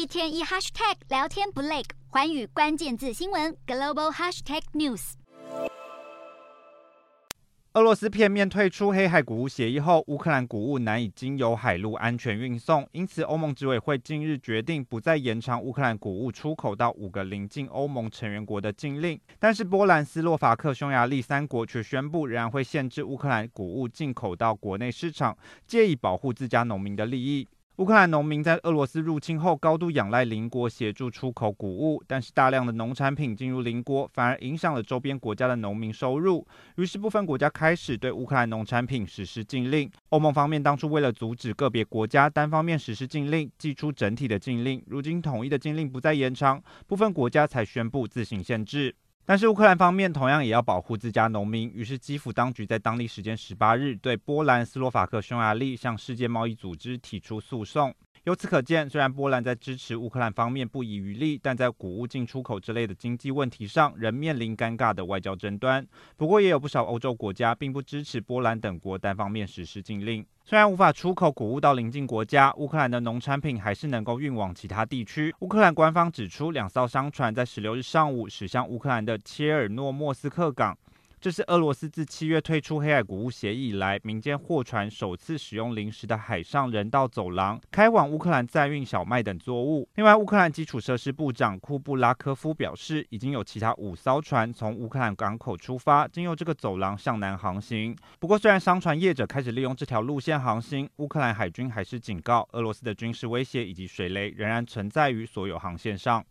一天一 hashtag 聊天不累，环宇关键字新闻 global hashtag news。俄罗斯片面退出黑海谷物协议后，乌克兰谷物难以经由海路安全运送，因此欧盟执委会近日决定不再延长乌克兰谷物出口到五个邻近欧盟成员国的禁令。但是波兰、斯洛伐克、匈牙利三国却宣布仍然会限制乌克兰谷物进口到国内市场，借以保护自家农民的利益。乌克兰农民在俄罗斯入侵后，高度仰赖邻国协助出口谷物，但是大量的农产品进入邻国，反而影响了周边国家的农民收入。于是部分国家开始对乌克兰农产品实施禁令。欧盟方面当初为了阻止个别国家单方面实施禁令，祭出整体的禁令，如今统一的禁令不再延长，部分国家才宣布自行限制。但是乌克兰方面同样也要保护自家农民，于是基辅当局在当地时间十八日对波兰、斯洛伐克、匈牙利向世界贸易组织提出诉讼。由此可见，虽然波兰在支持乌克兰方面不遗余力，但在谷物进出口之类的经济问题上仍面临尴尬的外交争端。不过，也有不少欧洲国家并不支持波兰等国单方面实施禁令。虽然无法出口谷物到邻近国家，乌克兰的农产品还是能够运往其他地区。乌克兰官方指出，两艘商船在十六日上午驶向乌克兰的切尔诺莫斯克港。这是俄罗斯自七月退出黑海谷物协议以来，民间货船首次使用临时的海上人道走廊开往乌克兰载运小麦等作物。另外，乌克兰基础设施部长库布拉科夫表示，已经有其他五艘船从乌克兰港口出发，经由这个走廊向南航行。不过，虽然商船业者开始利用这条路线航行，乌克兰海军还是警告，俄罗斯的军事威胁以及水雷仍然存在于所有航线上。